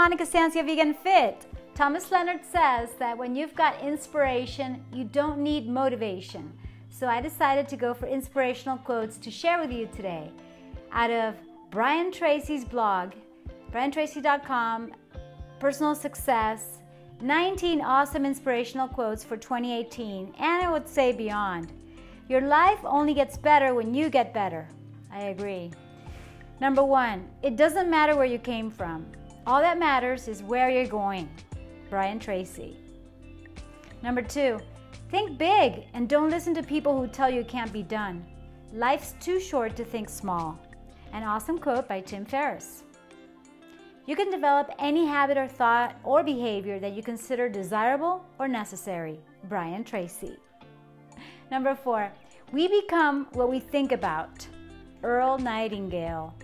Monica Sancia Vegan Fit. Thomas Leonard says that when you've got inspiration, you don't need motivation. So I decided to go for inspirational quotes to share with you today out of Brian Tracy's blog, briantracy.com, personal success, 19 awesome inspirational quotes for 2018, and I would say beyond. Your life only gets better when you get better. I agree. Number one, it doesn't matter where you came from. All that matters is where you're going. Brian Tracy. Number two, think big and don't listen to people who tell you it can't be done. Life's too short to think small. An awesome quote by Tim Ferriss. You can develop any habit or thought or behavior that you consider desirable or necessary. Brian Tracy. Number four, we become what we think about. Earl Nightingale.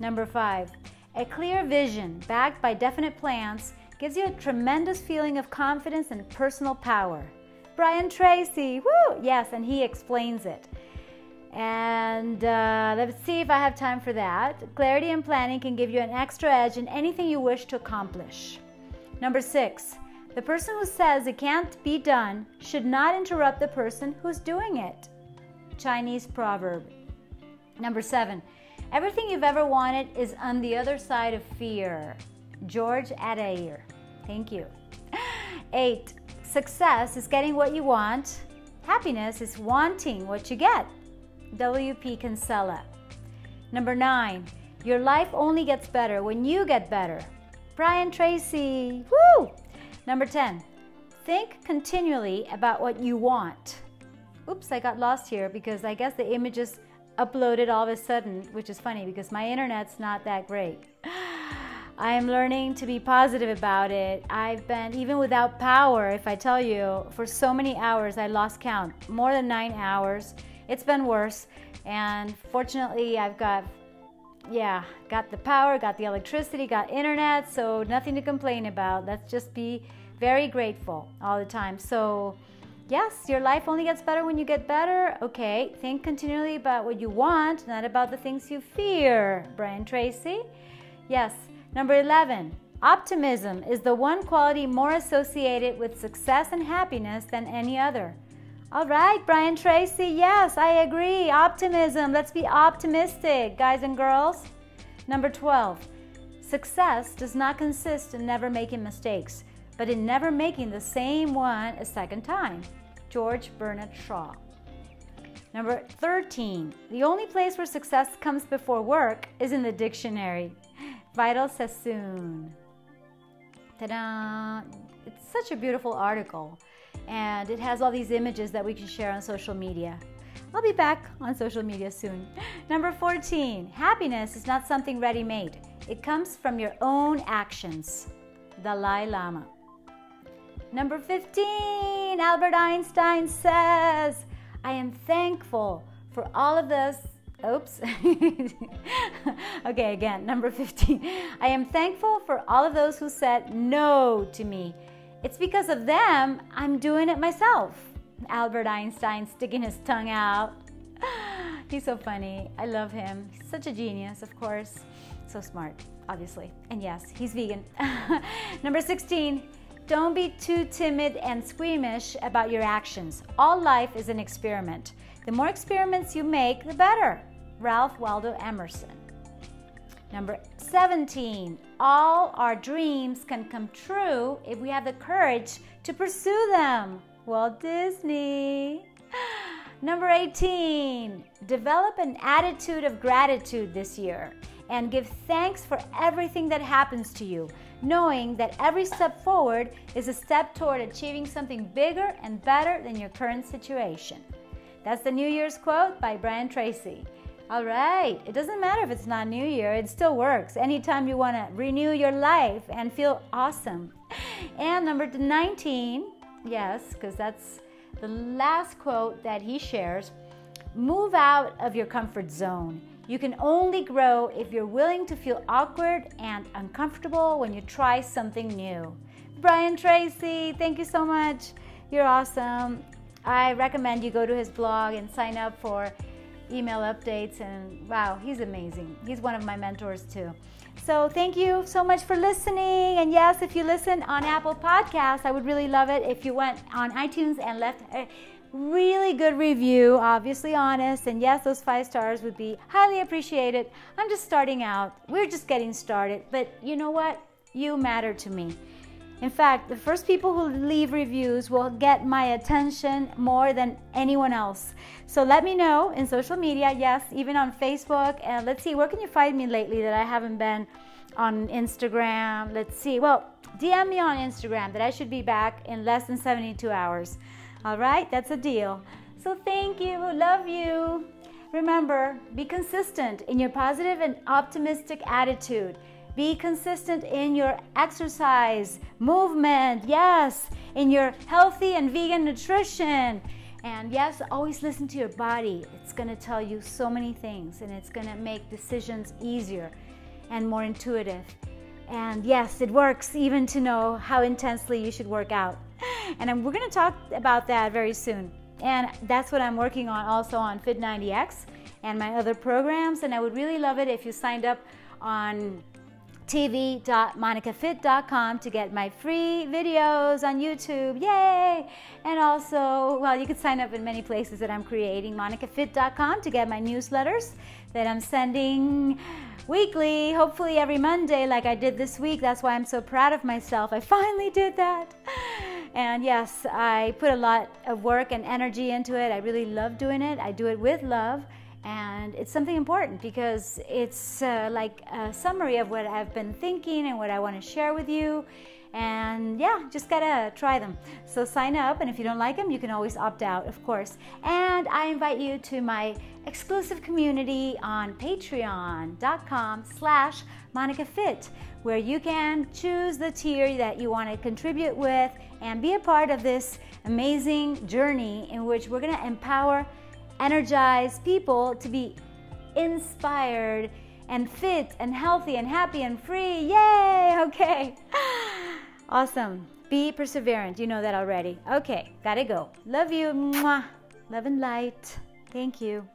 Number five, a clear vision backed by definite plans gives you a tremendous feeling of confidence and personal power. Brian Tracy, woo! Yes, and he explains it. And uh, let's see if I have time for that. Clarity and planning can give you an extra edge in anything you wish to accomplish. Number six, the person who says it can't be done should not interrupt the person who's doing it. Chinese proverb. Number seven, everything you've ever wanted is on the other side of fear. George Adair. Thank you. Eight, success is getting what you want. Happiness is wanting what you get. W.P. Kinsella. Number nine, your life only gets better when you get better. Brian Tracy. Woo! Number 10, think continually about what you want. Oops, I got lost here because I guess the images uploaded all of a sudden, which is funny because my internet's not that great. I am learning to be positive about it. I've been, even without power, if I tell you, for so many hours, I lost count more than nine hours. It's been worse. And fortunately, I've got, yeah, got the power, got the electricity, got internet, so nothing to complain about. Let's just be very grateful all the time. So, Yes, your life only gets better when you get better. Okay, think continually about what you want, not about the things you fear. Brian Tracy. Yes, number 11. Optimism is the one quality more associated with success and happiness than any other. All right, Brian Tracy. Yes, I agree. Optimism. Let's be optimistic, guys and girls. Number 12. Success does not consist in never making mistakes but in never making the same one a second time. George Bernard Shaw. Number 13. The only place where success comes before work is in the dictionary. Vidal Sassoon. Ta-da! It's such a beautiful article and it has all these images that we can share on social media. I'll be back on social media soon. Number 14. Happiness is not something ready-made. It comes from your own actions. Dalai Lama. Number 15, Albert Einstein says, I am thankful for all of this. Oops. okay, again, number 15. I am thankful for all of those who said no to me. It's because of them I'm doing it myself. Albert Einstein sticking his tongue out. He's so funny. I love him. He's such a genius, of course. So smart, obviously. And yes, he's vegan. Number 16. Don't be too timid and squeamish about your actions. All life is an experiment. The more experiments you make, the better. Ralph Waldo Emerson. Number 17. All our dreams can come true if we have the courage to pursue them. Walt Disney. Number 18. Develop an attitude of gratitude this year and give thanks for everything that happens to you knowing that every step forward is a step toward achieving something bigger and better than your current situation. That's the New Year's quote by Brian Tracy. All right, it doesn't matter if it's not New Year, it still works. Anytime you want to renew your life and feel awesome. And number 19, yes, because that's the last quote that he shares move out of your comfort zone. You can only grow if you're willing to feel awkward and uncomfortable when you try something new. Brian Tracy, thank you so much. You're awesome. I recommend you go to his blog and sign up for email updates. And wow, he's amazing. He's one of my mentors too. So thank you so much for listening. And yes, if you listen on Apple Podcasts, I would really love it if you went on iTunes and left a really good review, obviously honest. And yes, those five stars would be highly appreciated. I'm just starting out. We're just getting started. But you know what? You matter to me. In fact, the first people who leave reviews will get my attention more than anyone else. So let me know in social media, yes, even on Facebook. And let's see, where can you find me lately that I haven't been on Instagram? Let's see. Well, DM me on Instagram that I should be back in less than 72 hours. All right, that's a deal. So thank you. Love you. Remember, be consistent in your positive and optimistic attitude. Be consistent in your exercise, movement, yes, in your healthy and vegan nutrition. And yes, always listen to your body. It's going to tell you so many things and it's going to make decisions easier and more intuitive. And yes, it works even to know how intensely you should work out. And we're going to talk about that very soon. And that's what I'm working on also on Fit90X and my other programs. And I would really love it if you signed up on tv.monicafit.com to get my free videos on YouTube. Yay! And also, well, you can sign up in many places that I'm creating. monicafit.com to get my newsletters that I'm sending weekly, hopefully every Monday, like I did this week. That's why I'm so proud of myself. I finally did that. And yes, I put a lot of work and energy into it. I really love doing it. I do it with love and it's something important because it's uh, like a summary of what I've been thinking and what I want to share with you. And yeah, just gotta try them. So sign up, and if you don't like them, you can always opt out, of course. And I invite you to my exclusive community on patreon.com/slash Monica Fit, where you can choose the tier that you want to contribute with and be a part of this amazing journey in which we're gonna empower energize people to be inspired and fit and healthy and happy and free. Yay! Okay. Awesome. Be perseverant. You know that already. Okay, gotta go. Love you. Mwah. Love and light. Thank you.